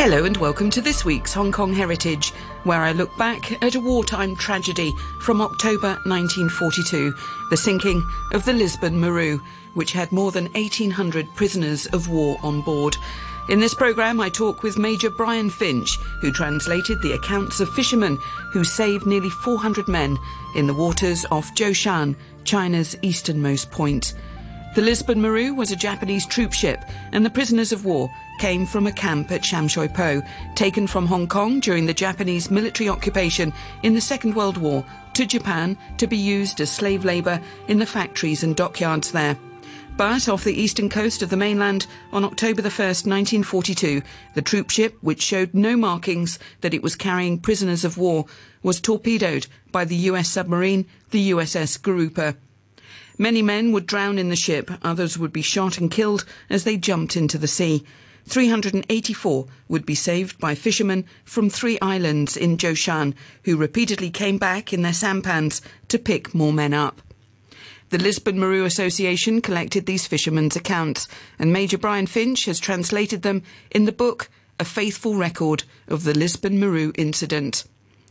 Hello and welcome to this week's Hong Kong Heritage, where I look back at a wartime tragedy from October 1942, the sinking of the Lisbon Maru, which had more than 1,800 prisoners of war on board. In this programme, I talk with Major Brian Finch, who translated the accounts of fishermen who saved nearly 400 men in the waters off Zhoushan, China's easternmost point. The Lisbon Maru was a Japanese troop ship, and the prisoners of war came from a camp at Sham Shui Po, taken from Hong Kong during the Japanese military occupation in the Second World War to Japan to be used as slave labour in the factories and dockyards there. But off the eastern coast of the mainland on October the 1st, 1942, the troop ship, which showed no markings that it was carrying prisoners of war, was torpedoed by the US submarine, the USS Grouper. Many men would drown in the ship, others would be shot and killed as they jumped into the sea. 384 would be saved by fishermen from three islands in Zhoushan, who repeatedly came back in their sampans to pick more men up. The Lisbon Maru Association collected these fishermen's accounts, and Major Brian Finch has translated them in the book A Faithful Record of the Lisbon Maru Incident.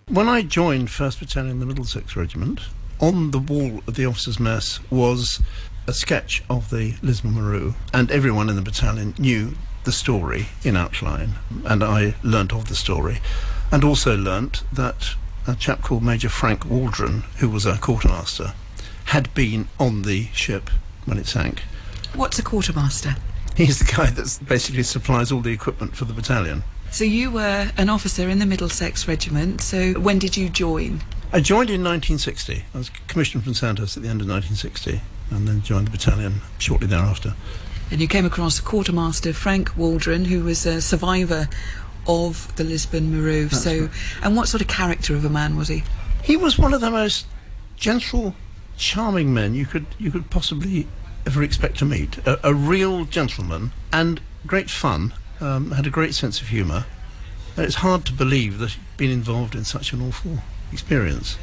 When I joined 1st Battalion, the Middlesex Regiment, on the wall of the officers' mess was a sketch of the Lisbon Maru, and everyone in the battalion knew the story in outline, and I learnt of the story, and also learnt that a chap called Major Frank Waldron, who was a quartermaster, had been on the ship when it sank. What's a quartermaster? He's the guy that basically supplies all the equipment for the battalion. So you were an officer in the Middlesex Regiment, so when did you join? I joined in 1960. I was commissioned from Sandhurst at the end of 1960 and then joined the battalion shortly thereafter. And you came across quartermaster Frank Waldron, who was a survivor of the Lisbon Maru. That's so, right. and what sort of character of a man was he? He was one of the most gentle, charming men you could you could possibly ever expect to meet. A, a real gentleman and great fun. Um, had a great sense of humour. And It's hard to believe that he'd been involved in such an awful experience.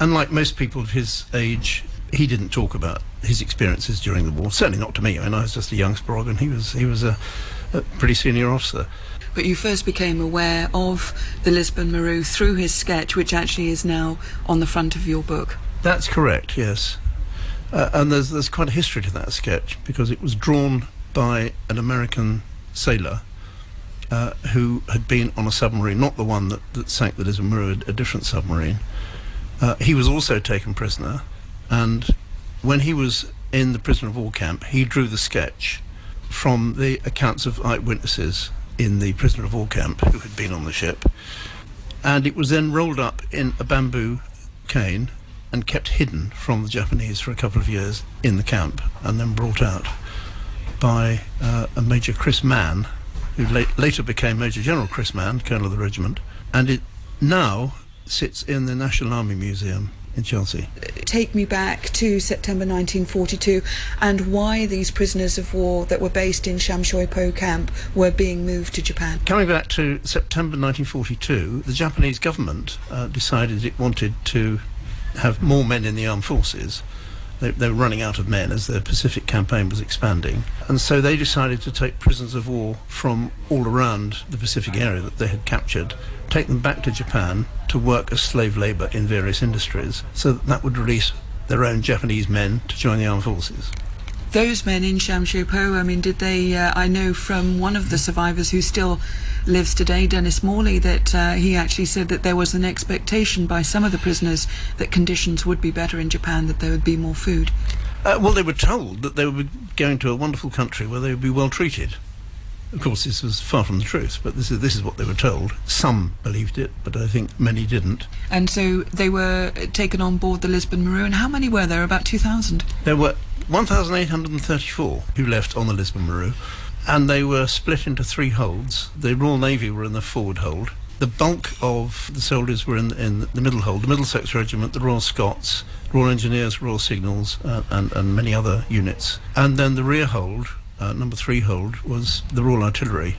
And like most people of his age, he didn't talk about his experiences during the war. Certainly not to me. I mean, I was just a young sprog, and he was he was a, a pretty senior officer. But you first became aware of the Lisbon Maru through his sketch, which actually is now on the front of your book. That's correct, yes. Uh, and there's there's quite a history to that sketch because it was drawn by an American sailor uh, who had been on a submarine, not the one that, that sank the Lisbon Maru, a, a different submarine. Uh, he was also taken prisoner, and when he was in the prisoner of war camp, he drew the sketch from the accounts of eyewitnesses in the prisoner of war camp who had been on the ship, and it was then rolled up in a bamboo cane and kept hidden from the Japanese for a couple of years in the camp, and then brought out by uh, a Major Chris Mann, who la- later became Major General Chris Mann, Colonel of the regiment, and it now sits in the National Army Museum in Chelsea. Take me back to September 1942 and why these prisoners of war that were based in Sham Po camp were being moved to Japan. Coming back to September 1942, the Japanese government uh, decided it wanted to have more men in the armed forces. They, they were running out of men as their Pacific campaign was expanding. And so they decided to take prisoners of war from all around the Pacific area that they had captured, take them back to Japan to work as slave labour in various industries, so that, that would release their own Japanese men to join the armed forces. Those men in Sham Shui Po, I mean, did they? Uh, I know from one of the survivors who still lives today, Dennis Morley, that uh, he actually said that there was an expectation by some of the prisoners that conditions would be better in Japan, that there would be more food. Uh, well, they were told that they be going to a wonderful country where they would be well treated. Of course, this was far from the truth, but this is this is what they were told. Some believed it, but I think many didn't. And so they were taken on board the Lisbon Maru. And how many were there? About 2,000. There were 1,834 who left on the Lisbon Maru, and they were split into three holds. The Royal Navy were in the forward hold. The bulk of the soldiers were in, in the middle hold, the Middlesex Regiment, the Royal Scots, Royal Engineers, Royal Signals, uh, and, and many other units. And then the rear hold, uh, number three hold, was the Royal Artillery,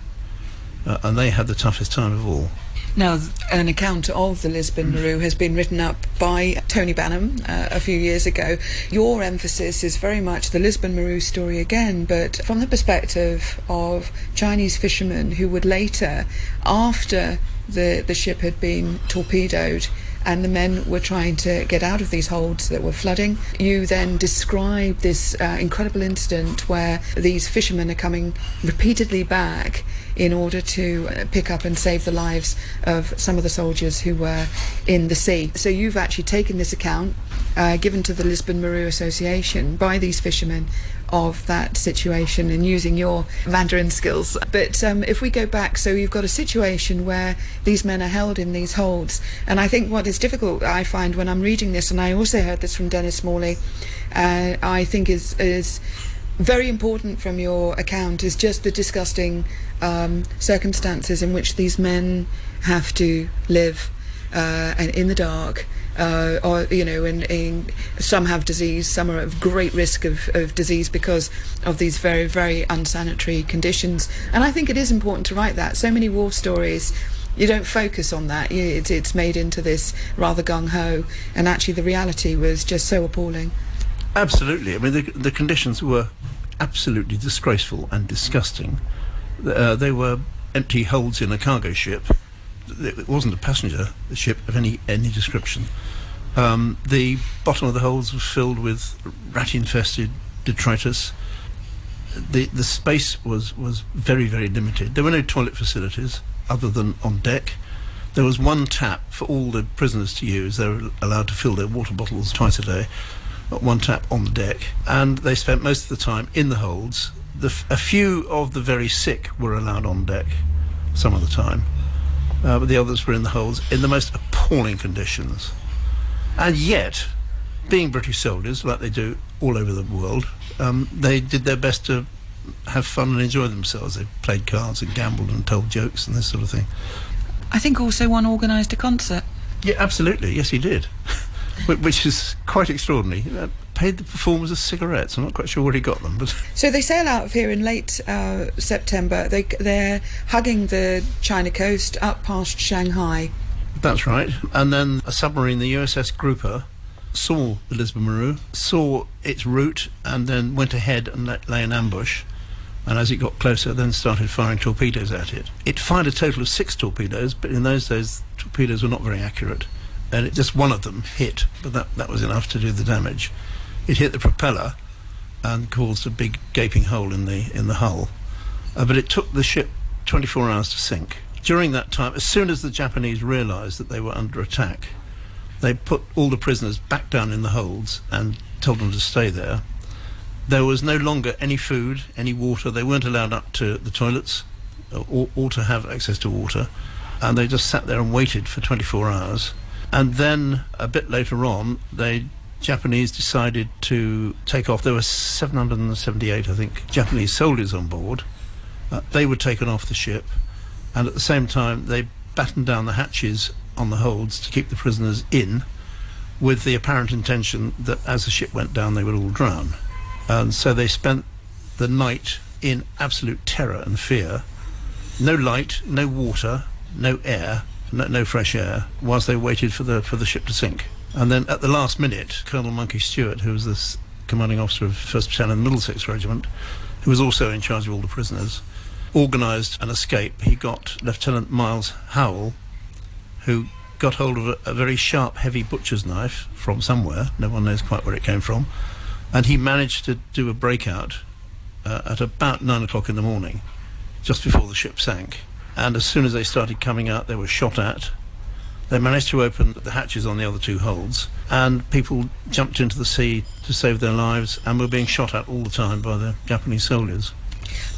uh, and they had the toughest time of all. Now, an account of the Lisbon Maru has been written up by Tony Banham uh, a few years ago. Your emphasis is very much the Lisbon Maru story again, but from the perspective of Chinese fishermen who would later, after the, the ship had been torpedoed, and the men were trying to get out of these holds that were flooding. You then describe this uh, incredible incident where these fishermen are coming repeatedly back in order to uh, pick up and save the lives of some of the soldiers who were in the sea. So you've actually taken this account, uh, given to the Lisbon Maru Association by these fishermen of that situation and using your Mandarin skills. But um, if we go back, so you've got a situation where these men are held in these holds, and I think what is difficult, I find when I'm reading this, and I also heard this from Dennis Morley, uh, I think is is very important from your account is just the disgusting um, circumstances in which these men have to live uh, and in the dark uh, or you know, and, and, some have disease, some are at great risk of, of disease because of these very, very unsanitary conditions. And I think it is important to write that. So many war stories you don't focus on that. It's, it's made into this rather gung ho, and actually the reality was just so appalling. Absolutely. I mean, the, the conditions were absolutely disgraceful and disgusting. Uh, they were empty holds in a cargo ship it wasn't a passenger ship of any any description. Um, the bottom of the holds was filled with rat-infested detritus. The the space was was very very limited. There were no toilet facilities other than on deck. There was one tap for all the prisoners to use. They were allowed to fill their water bottles twice a day. One tap on the deck, and they spent most of the time in the holds. The, a few of the very sick were allowed on deck some of the time uh, but the others were in the holds in the most appalling conditions. And yet, being British soldiers, like they do all over the world, um, they did their best to have fun and enjoy themselves. They played cards and gambled and told jokes and this sort of thing. I think also one organised a concert. Yeah, absolutely. Yes, he did. Which is quite extraordinary. Paid the performers a cigarettes. I'm not quite sure where he got them, but so they sail out of here in late uh, September. They they're hugging the China coast up past Shanghai. That's right. And then a submarine, the USS Grouper, saw the Lisbon Maru, saw its route, and then went ahead and let, lay an ambush. And as it got closer, then started firing torpedoes at it. It fired a total of six torpedoes, but in those days, torpedoes were not very accurate. And it, just one of them hit, but that, that was enough to do the damage it hit the propeller and caused a big gaping hole in the in the hull. Uh, but it took the ship 24 hours to sink. During that time, as soon as the Japanese realised that they were under attack, they put all the prisoners back down in the holds and told them to stay there. There was no longer any food, any water. They weren't allowed up to the toilets uh, or, or to have access to water. And they just sat there and waited for 24 hours. And then a bit later on, they Japanese decided to take off. There were 778, I think, Japanese soldiers on board. Uh, they were taken off the ship, and at the same time, they battened down the hatches on the holds to keep the prisoners in, with the apparent intention that as the ship went down, they would all drown. And so they spent the night in absolute terror and fear. No light, no water, no air, no, no fresh air, whilst they waited for the for the ship to sink. And then at the last minute, Colonel Monkey Stewart, who was the commanding officer of 1st Battalion Middlesex Regiment, who was also in charge of all the prisoners, organised an escape. He got Lieutenant Miles Howell, who got hold of a, a, very sharp, heavy butcher's knife from somewhere. No one knows quite where it came from. And he managed to do a breakout uh, at about nine o'clock in the morning, just before the ship sank. And as soon as they started coming out, they were shot at they managed to open the hatches on the other two holds, and people jumped into the sea to save their lives and were being shot at all the time by the Japanese soldiers.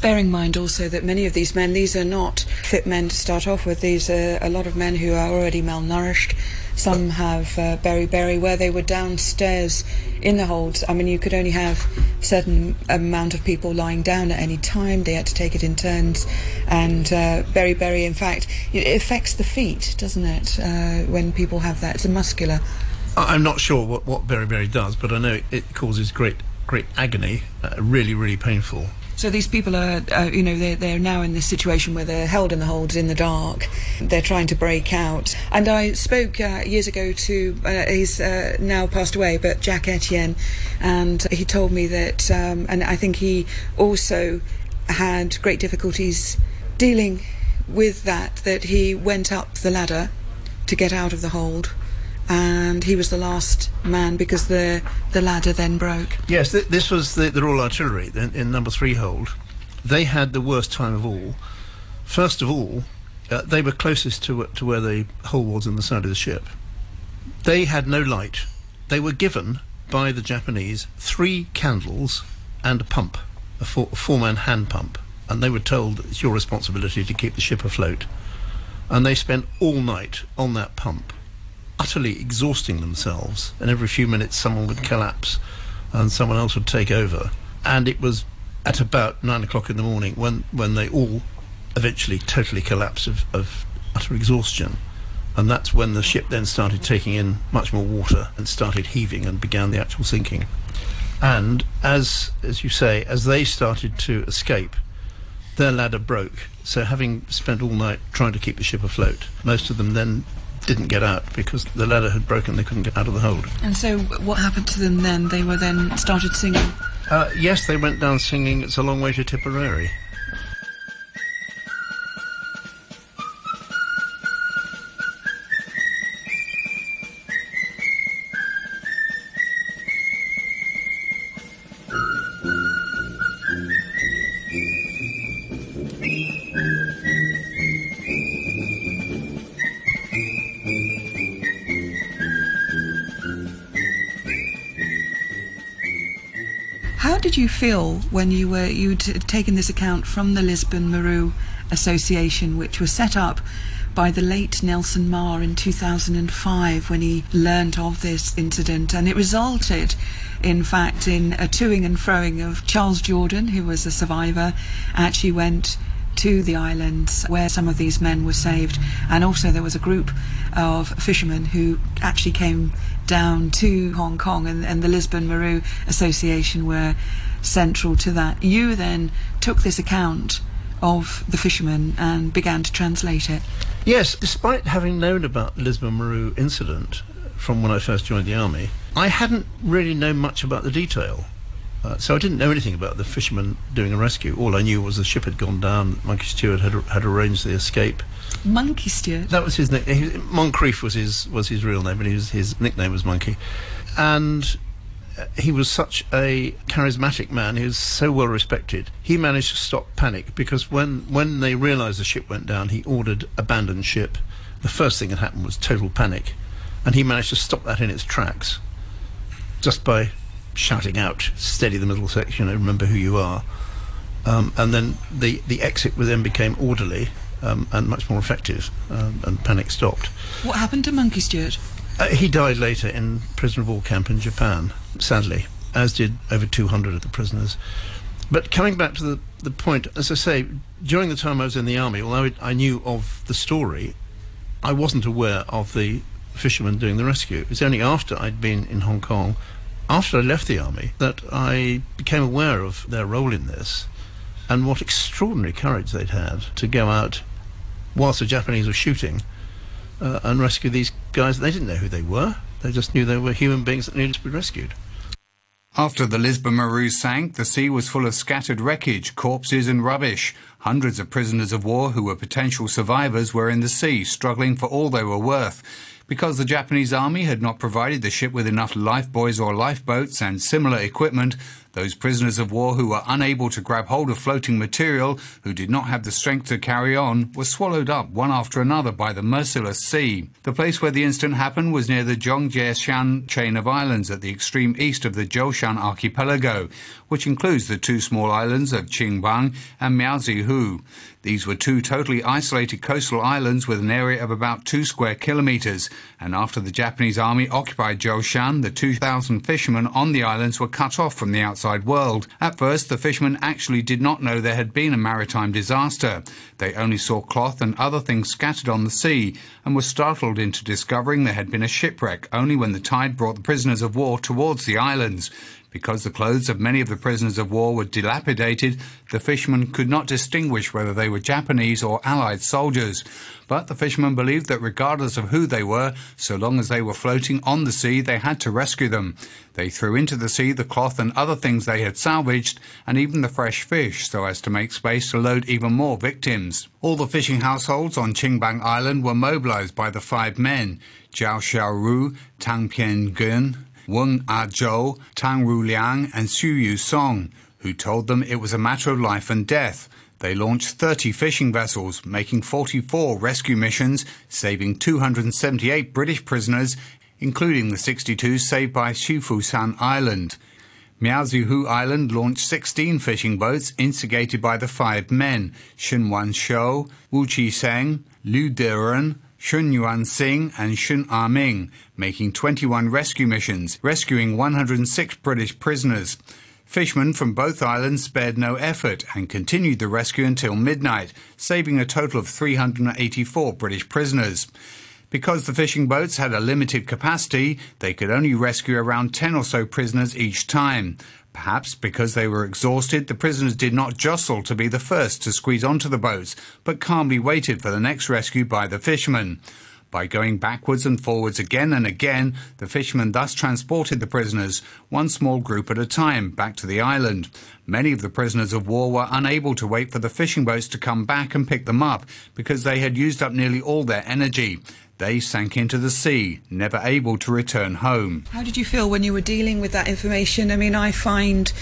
Bearing in mind also that many of these men, these are not fit men to start off with. These are a lot of men who are already malnourished. Some have uh, beriberi, where they were downstairs in the holds. I mean, you could only have certain amount of people lying down at any time. They had to take it in turns. And uh, beriberi, in fact, it affects the feet, doesn't it, uh, when people have that? It's a muscular. I'm not sure what, what beriberi does, but I know it, it causes great, great agony, uh, really, really painful. So these people are, uh, you know, they're, they're now in this situation where they're held in the holds in the dark. They're trying to break out. And I spoke uh, years ago to, uh, he's uh, now passed away, but Jack Etienne, and he told me that, um, and I think he also had great difficulties dealing with that, that he went up the ladder to get out of the hold and he was the last man because the the ladder then broke. Yes, th- this was the, the Royal Artillery in, in, number three hold. They had the worst time of all. First of all, uh, they were closest to to where the hole was in the side of the ship. They had no light. They were given by the Japanese three candles and a pump, a, four, a four-man hand pump, and they were told it's your responsibility to keep the ship afloat. And they spent all night on that pump utterly exhausting themselves, and every few minutes someone would collapse and someone else would take over. And it was at about nine o'clock in the morning when, when they all eventually totally collapsed of, of utter exhaustion. And that's when the ship then started taking in much more water and started heaving and began the actual sinking. And as as you say, as they started to escape, their ladder broke. So having spent all night trying to keep the ship afloat, most of them then didn't get out because the ladder had broken. They couldn't get out of the hold. And so, what happened to them then? They were then started singing. Uh, yes, they went down singing. It's a long way to Tipperary. Did you feel when you were you'd taken this account from the Lisbon Maru Association, which was set up by the late Nelson Marr in 2005 when he learnt of this incident, and it resulted, in fact, in a toing and froing of Charles Jordan, who was a survivor, actually went to the islands where some of these men were saved. And also, there was a group of fishermen who actually came down to Hong Kong, and, and the Lisbon Maru Association were central to that. You then took this account of the fishermen and began to translate it. Yes, despite having known about the Lisbon Maru incident from when I first joined the army, I hadn't really known much about the detail. Uh, so I didn't know anything about the fishermen doing a rescue. All I knew was the ship had gone down. Monkey Stewart had had arranged the escape. Monkey Stewart. That was his nickname. Moncrief was his was his real name, and his his nickname was Monkey. And uh, he was such a charismatic man. He was so well respected. He managed to stop panic because when when they realised the ship went down, he ordered abandon ship. The first thing that happened was total panic, and he managed to stop that in its tracks just by shouting out, steady the middle section, remember who you are. Um, and then the, the exit then became orderly um, and much more effective, um, and panic stopped. What happened to Monkey Stewart? Uh, he died later in prisoner of war camp in Japan, sadly, as did over 200 of the prisoners. But coming back to the, the point, as I say, during the time I was in the army, although I knew of the story, I wasn't aware of the fishermen doing the rescue. It was only after I'd been in Hong Kong after I left the army that I became aware of their role in this and what extraordinary courage they'd had to go out whilst the Japanese were shooting uh, and rescue these guys. They didn't know who they were. They just knew they were human beings that needed to be rescued. After the Lisbon Maru sank, the sea was full of scattered wreckage, corpses and rubbish. Hundreds of prisoners of war who were potential survivors were in the sea, struggling for all they were worth. Because the Japanese army had not provided the ship with enough lifebuoys or lifeboats and similar equipment, those prisoners of war who were unable to grab hold of floating material, who did not have the strength to carry on, were swallowed up one after another by the merciless sea. The place where the incident happened was near the Zhongjie chain of islands at the extreme east of the Zhoushan archipelago, which includes the two small islands of Qingbang and Miaozihu. These were two totally isolated coastal islands with an area of about two square kilometres, and after the Japanese army occupied Zhoushan, the 2,000 fishermen on the islands were cut off from the outside world. At first, the fishermen actually did not know there had been a maritime disaster. They only saw cloth and other things scattered on the sea, and were startled into discovering there had been a shipwreck only when the tide brought the prisoners of war towards the islands. Because the clothes of many of the prisoners of war were dilapidated, the fishermen could not distinguish whether they were Japanese or Allied soldiers. But the fishermen believed that regardless of who they were, so long as they were floating on the sea, they had to rescue them. They threw into the sea the cloth and other things they had salvaged, and even the fresh fish, so as to make space to load even more victims. All the fishing households on Qingbang Island were mobilized by the five men Jiao Xiaoru, Tang Piangun, Weng A-zhou, Tang Ruliang, and Xu Yu Song, who told them it was a matter of life and death. They launched 30 fishing vessels, making 44 rescue missions, saving 278 British prisoners, including the 62 saved by Xifushan Island. Miaozihu Island launched 16 fishing boats instigated by the five men, Shun Wan Shou, Wu Chi Seng, Liu Deren, Shun Yuan Sing and Shun Ah-ming, making 21 rescue missions, rescuing 106 British prisoners. Fishermen from both islands spared no effort and continued the rescue until midnight, saving a total of 384 British prisoners. Because the fishing boats had a limited capacity, they could only rescue around 10 or so prisoners each time. Perhaps because they were exhausted, the prisoners did not jostle to be the first to squeeze onto the boats, but calmly waited for the next rescue by the fishermen. By going backwards and forwards again and again, the fishermen thus transported the prisoners, one small group at a time, back to the island. Many of the prisoners of war were unable to wait for the fishing boats to come back and pick them up because they had used up nearly all their energy. They sank into the sea, never able to return home. How did you feel when you were dealing with that information? I mean, I find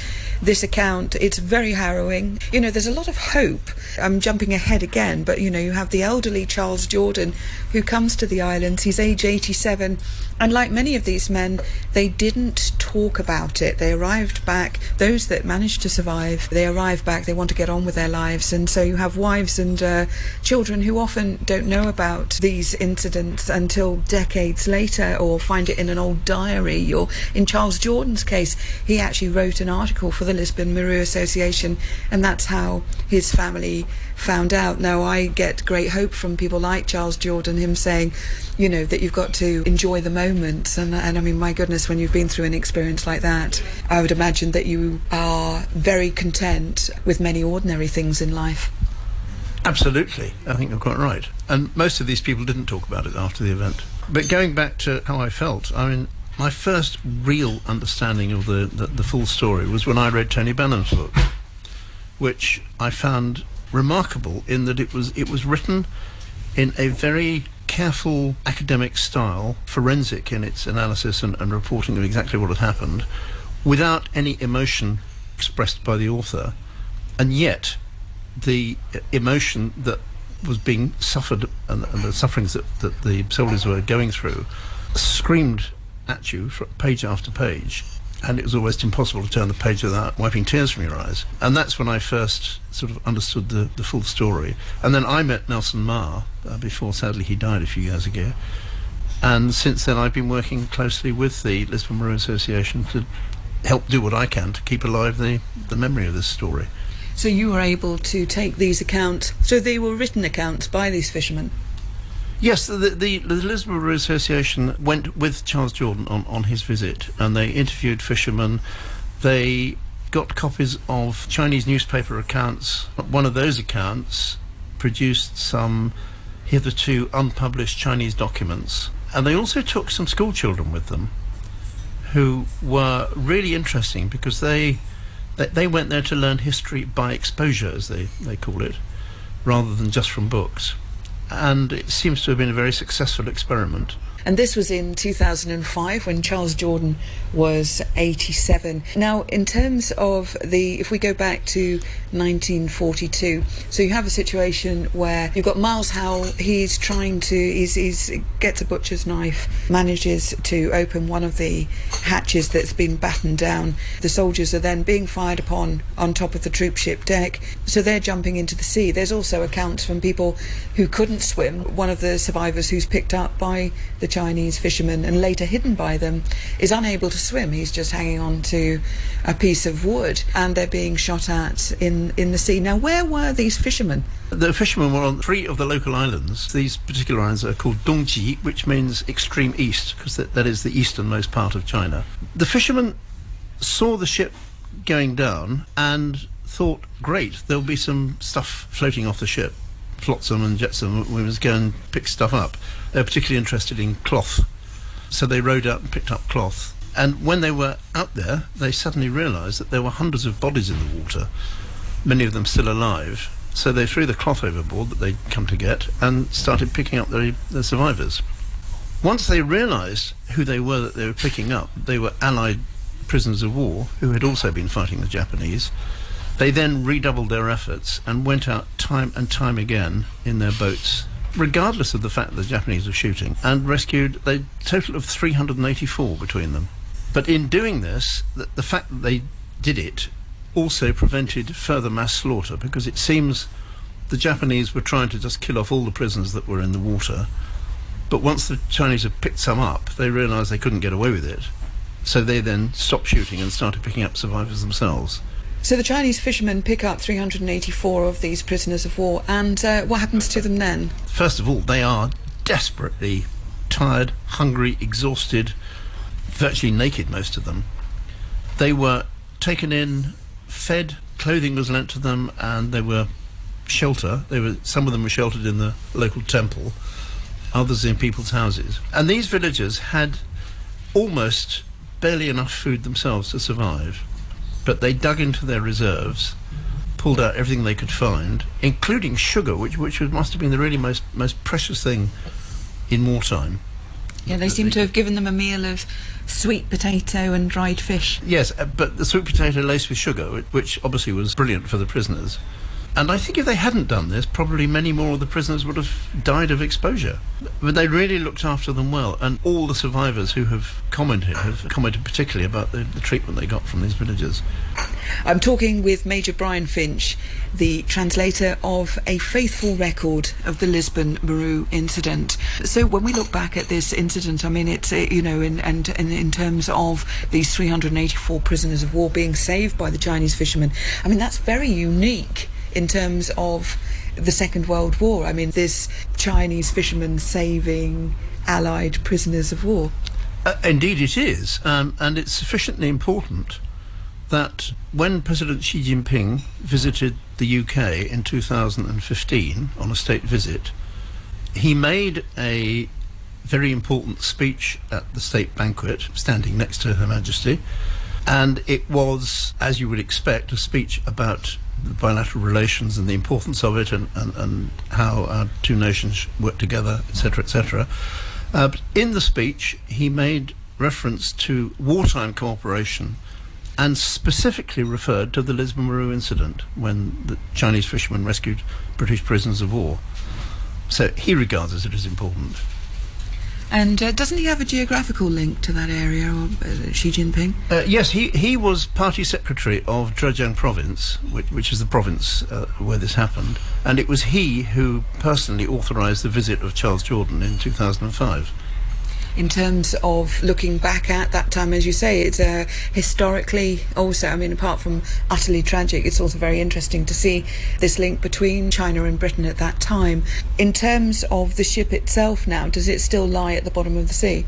this account it's very harrowing. You know, there's a lot of hope. I'm jumping ahead again, but you know, you have the elderly Charles Jordan who comes to the islands. He's age 87, and like many of these men, they didn't talk about it. They arrived back. Those that managed to survive, they arrive back. They want to get on with their lives, and so you have wives and uh, children who often don't know about these incidents until decades later or find it in an old diary. Or in Charles Jordan's case, he actually wrote an article for the Lisbon Maru Association, and that's how his family found out. Now, I get great hope from people like Charles Jordan, him saying, you know, that you've got to enjoy the moment. And, and I mean, my goodness, when you've been through an experience like that, I would imagine that you are very content with many ordinary things in life. Absolutely. I think you're quite right. And most of these people didn't talk about it after the event. But going back to how I felt, I mean, my first real understanding of the, the, the full story was when I read Tony Banham's book, which I found remarkable in that it was it was written in a very careful academic style, forensic in its analysis and, and reporting of exactly what had happened, without any emotion expressed by the author, and yet the emotion that was being suffered and, and the sufferings that, that the soldiers were going through screamed at you page after page and it was almost impossible to turn the page without wiping tears from your eyes. And that's when I first sort of understood the, the full story. And then I met Nelson Marr uh, before, sadly, he died a few years ago. And since then, I've been working closely with the Lisbon Maru Association to help do what I can to keep alive the, the memory of this story. So you were able to take these accounts. So they were written accounts by these fishermen. Yes, the, the, the Lisbon Association went with Charles Jordan on, on his visit and they interviewed fishermen. They got copies of Chinese newspaper accounts. One of those accounts produced some hitherto unpublished Chinese documents. And they also took some school children with them who were really interesting because they they, they went there to learn history by exposure, as they, they call it, rather than just from books. And it seems to have been a very successful experiment. And this was in 2005 when Charles Jordan was 87. Now, in terms of the, if we go back to 1942, so you have a situation where you've got Miles Howell, he's trying to, he's, he's gets a butcher's knife, manages to open one of the hatches that's been battened down. The soldiers are then being fired upon on top of the troop ship deck, so they're jumping into the sea. There's also accounts from people who couldn't swim. One of the survivors who's picked up by the Chinese fishermen and later hidden by them is unable to swim. He's just hanging on to a piece of wood and they're being shot at in, in the sea. Now, where were these fishermen? The fishermen were on three of the local islands. These particular islands are called Dongji, which means extreme east, because that, that is the easternmost part of China. The fishermen saw the ship going down and thought, great, there'll be some stuff floating off the ship. Flotsam and jetsam, we must go and pick stuff up. They were particularly interested in cloth. So they rowed out and picked up cloth. And when they were out there, they suddenly realised that there were hundreds of bodies in the water, many of them still alive. So they threw the cloth overboard that they'd come to get and started picking up the, the survivors. Once they realised who they were that they were picking up, they were Allied prisoners of war who had also been fighting the Japanese. They then redoubled their efforts and went out time and time again in their boats, regardless of the fact that the Japanese were shooting, and rescued a total of 384 between them. But in doing this, the, the fact that they did it also prevented further mass slaughter because it seems the Japanese were trying to just kill off all the prisoners that were in the water. But once the Chinese had picked some up, they realised they couldn't get away with it. So they then stopped shooting and started picking up survivors themselves. So the Chinese fishermen pick up 384 of these prisoners of war, and uh, what happens to them then? First of all, they are desperately tired, hungry, exhausted, virtually naked, most of them. They were taken in, fed, clothing was lent to them, and they were shelter. They were some of them were sheltered in the local temple, others in people's houses. And these villagers had almost barely enough food themselves to survive but they dug into their reserves, pulled out everything they could find, including sugar, which which was, must have been the really most most precious thing in wartime. Yeah, they seem to have given them a meal of sweet potato and dried fish. Yes, uh, but the sweet potato laced with sugar, which obviously was brilliant for the prisoners. And I think if they hadn't done this, probably many more of the prisoners would have died of exposure. But they really looked after them well, and all the survivors who have commented have commented particularly about the, the treatment they got from these villagers. I'm talking with Major Brian Finch, the translator of A Faithful Record of the Lisbon Maru incident. So when we look back at this incident, I mean, it's, uh, you know, in, and, and in terms of these 384 prisoners of war being saved by the Chinese fishermen, I mean, that's very unique in terms of the Second World War. I mean, this Chinese fishermen saving Allied prisoners of war. Uh, indeed, it is, um, and it's sufficiently important that when President Xi Jinping visited the UK in 2015 on a state visit, he made a very important speech at the state banquet, standing next to Her Majesty, and it was, as you would expect, a speech about bilateral relations and the importance of it and, and, and how our two nations work together, etc., etc. Uh, in the speech, he made reference to wartime cooperation and specifically referred to the Lisbon Maru incident when the Chinese fishermen rescued British prisoners of war. So he regards it as important. And uh, doesn't he have a geographical link to that area, or uh, Xi Jinping? Uh, yes, he, he was party secretary of Zhejiang province, which, which is the province uh, where this happened. And it was he who personally authorised the visit of Charles Jordan in 2005 in terms of looking back at that time. As you say, it's uh, historically also, I mean, apart from utterly tragic, it's also very interesting to see this link between China and Britain at that time. In terms of the ship itself now, does it still lie at the bottom of the sea?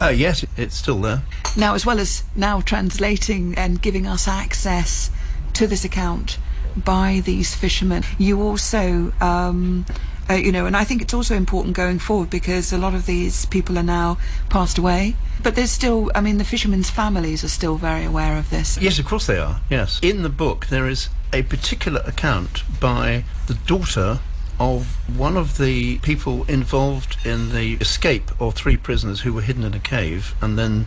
Uh, yes, it's still there. Now, as well as now translating and giving us access to this account by these fishermen, you also um, uh, you know, and I think it's also important going forward because a lot of these people are now passed away. But there's still, I mean, the fishermen's families are still very aware of this. Yes, of course they are. Yes. In the book, there is a particular account by the daughter of one of the people involved in the escape of three prisoners who were hidden in a cave and then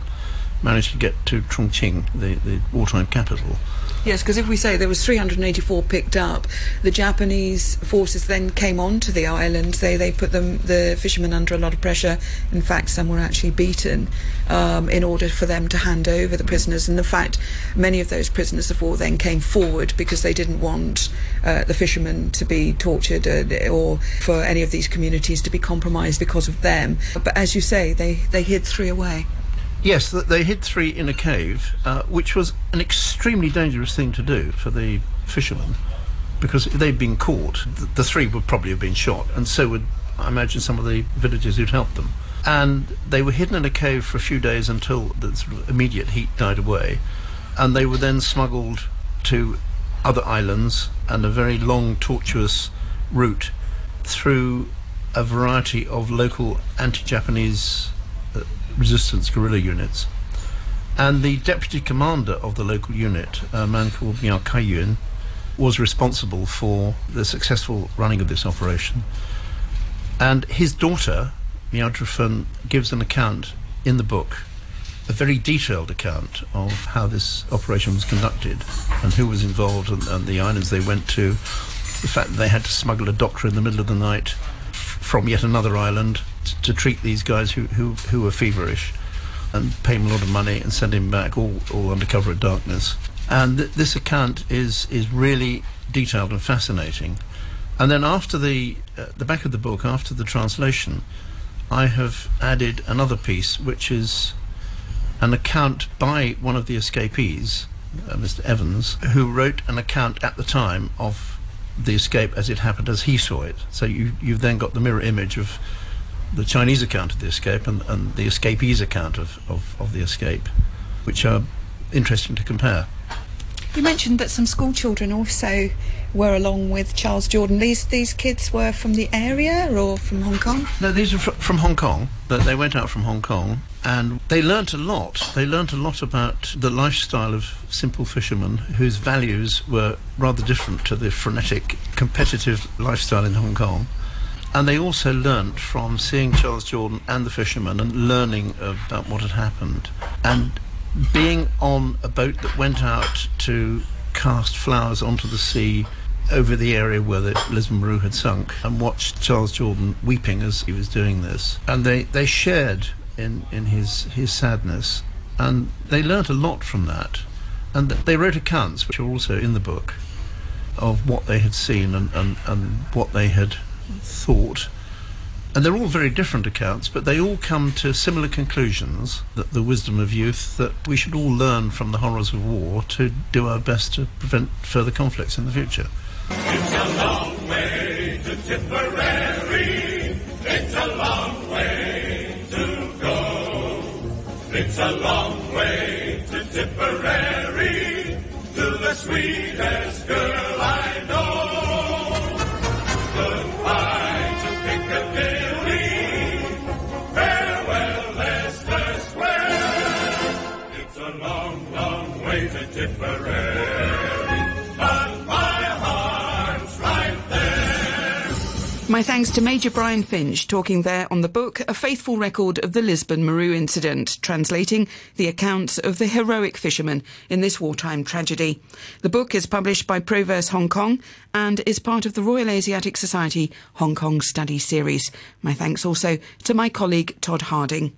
managed to get to Chongqing, the, the wartime capital. Yes, because if we say there was 384 picked up, the Japanese forces then came onto the island. They they put them the fishermen under a lot of pressure. In fact, some were actually beaten um, in order for them to hand over the prisoners. And the fact many of those prisoners of war then came forward because they didn't want uh, the fishermen to be tortured uh, or for any of these communities to be compromised because of them. But as you say, they they hid three away. Yes, they hid three in a cave, uh, which was an extremely dangerous thing to do for the fishermen, because if they'd been caught, the, three would probably have been shot, and so would, I imagine, some of the villagers who'd helped them. And they were hidden in a cave for a few days until the sort of immediate heat died away. and they were then smuggled to other islands and a very long, tortuous route through a variety of local anti-Japanese resistance guerrilla units. And the deputy commander of the local unit, a man called Miao Kaiyun, was responsible for the successful running of this operation. And his daughter, Miao Zhifen, gives an account in the book, a very detailed account of how this operation was conducted and who was involved and, and the islands they went to, the fact that they had to smuggle a doctor in the middle of the night from yet another island to, treat these guys who, who, who were feverish and pay him a lot of money and send him back all, all under cover of darkness. And th- this account is, is really detailed and fascinating. And then after the, uh, the back of the book, after the translation, I have added another piece, which is an account by one of the escapees, uh, Mr. Evans, who wrote an account at the time of the escape as it happened as he saw it. So you, you've then got the mirror image of the Chinese account of the escape and, and the escapees' account of, of, of the escape, which are interesting to compare. You mentioned that some school children also were along with Charles Jordan. These these kids were from the area or from Hong Kong? No, these are fr- from Hong Kong. But they went out from Hong Kong and they learnt a lot. They learnt a lot about the lifestyle of simple fishermen whose values were rather different to the frenetic, competitive lifestyle in Hong Kong. And they also learnt from seeing Charles Jordan and the fishermen and learning about what had happened. And being on a boat that went out to cast flowers onto the sea over the area where the Lisbon Maru had sunk and watched Charles Jordan weeping as he was doing this. And they, they shared in, in his, his sadness and they learnt a lot from that. And they wrote accounts, which are also in the book, of what they had seen and, and, and what they had thought and they're all very different accounts, but they all come to similar conclusions that the wisdom of youth, that we should all learn from the horrors of war to do our best to prevent further conflicts in the future. It's a long way to Tipperary. It's a long way to go. It's a long way to Tipperary, to the sweetest My thanks to Major Brian Finch talking there on the book A Faithful Record of the Lisbon Maru Incident, translating the accounts of the heroic fishermen in this wartime tragedy. The book is published by Proverse Hong Kong and is part of the Royal Asiatic Society Hong Kong Study Series. My thanks also to my colleague Todd Harding.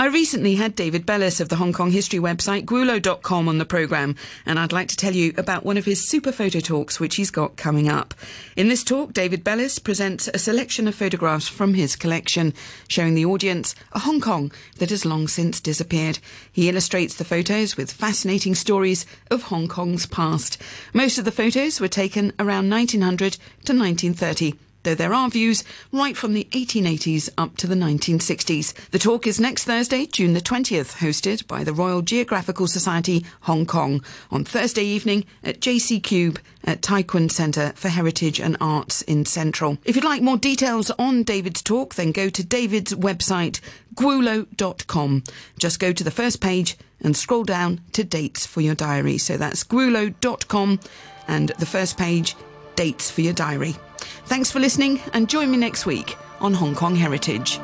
I recently had David Bellis of the Hong Kong history website gwulo.com on the programme, and I'd like to tell you about one of his super photo talks which he's got coming up. In this talk, David Bellis presents a selection of photographs from his collection, showing the audience a Hong Kong that has long since disappeared. He illustrates the photos with fascinating stories of Hong Kong's past. Most of the photos were taken around 1900 to 1930 though there are views right from the 1880s up to the 1960s. The talk is next Thursday, June the 20th, hosted by the Royal Geographical Society Hong Kong on Thursday evening at JC Cube at Tai Centre for Heritage and Arts in Central. If you'd like more details on David's talk, then go to David's website, gwulo.com. Just go to the first page and scroll down to dates for your diary. So that's gwulo.com and the first page, dates for your diary. Thanks for listening and join me next week on Hong Kong Heritage.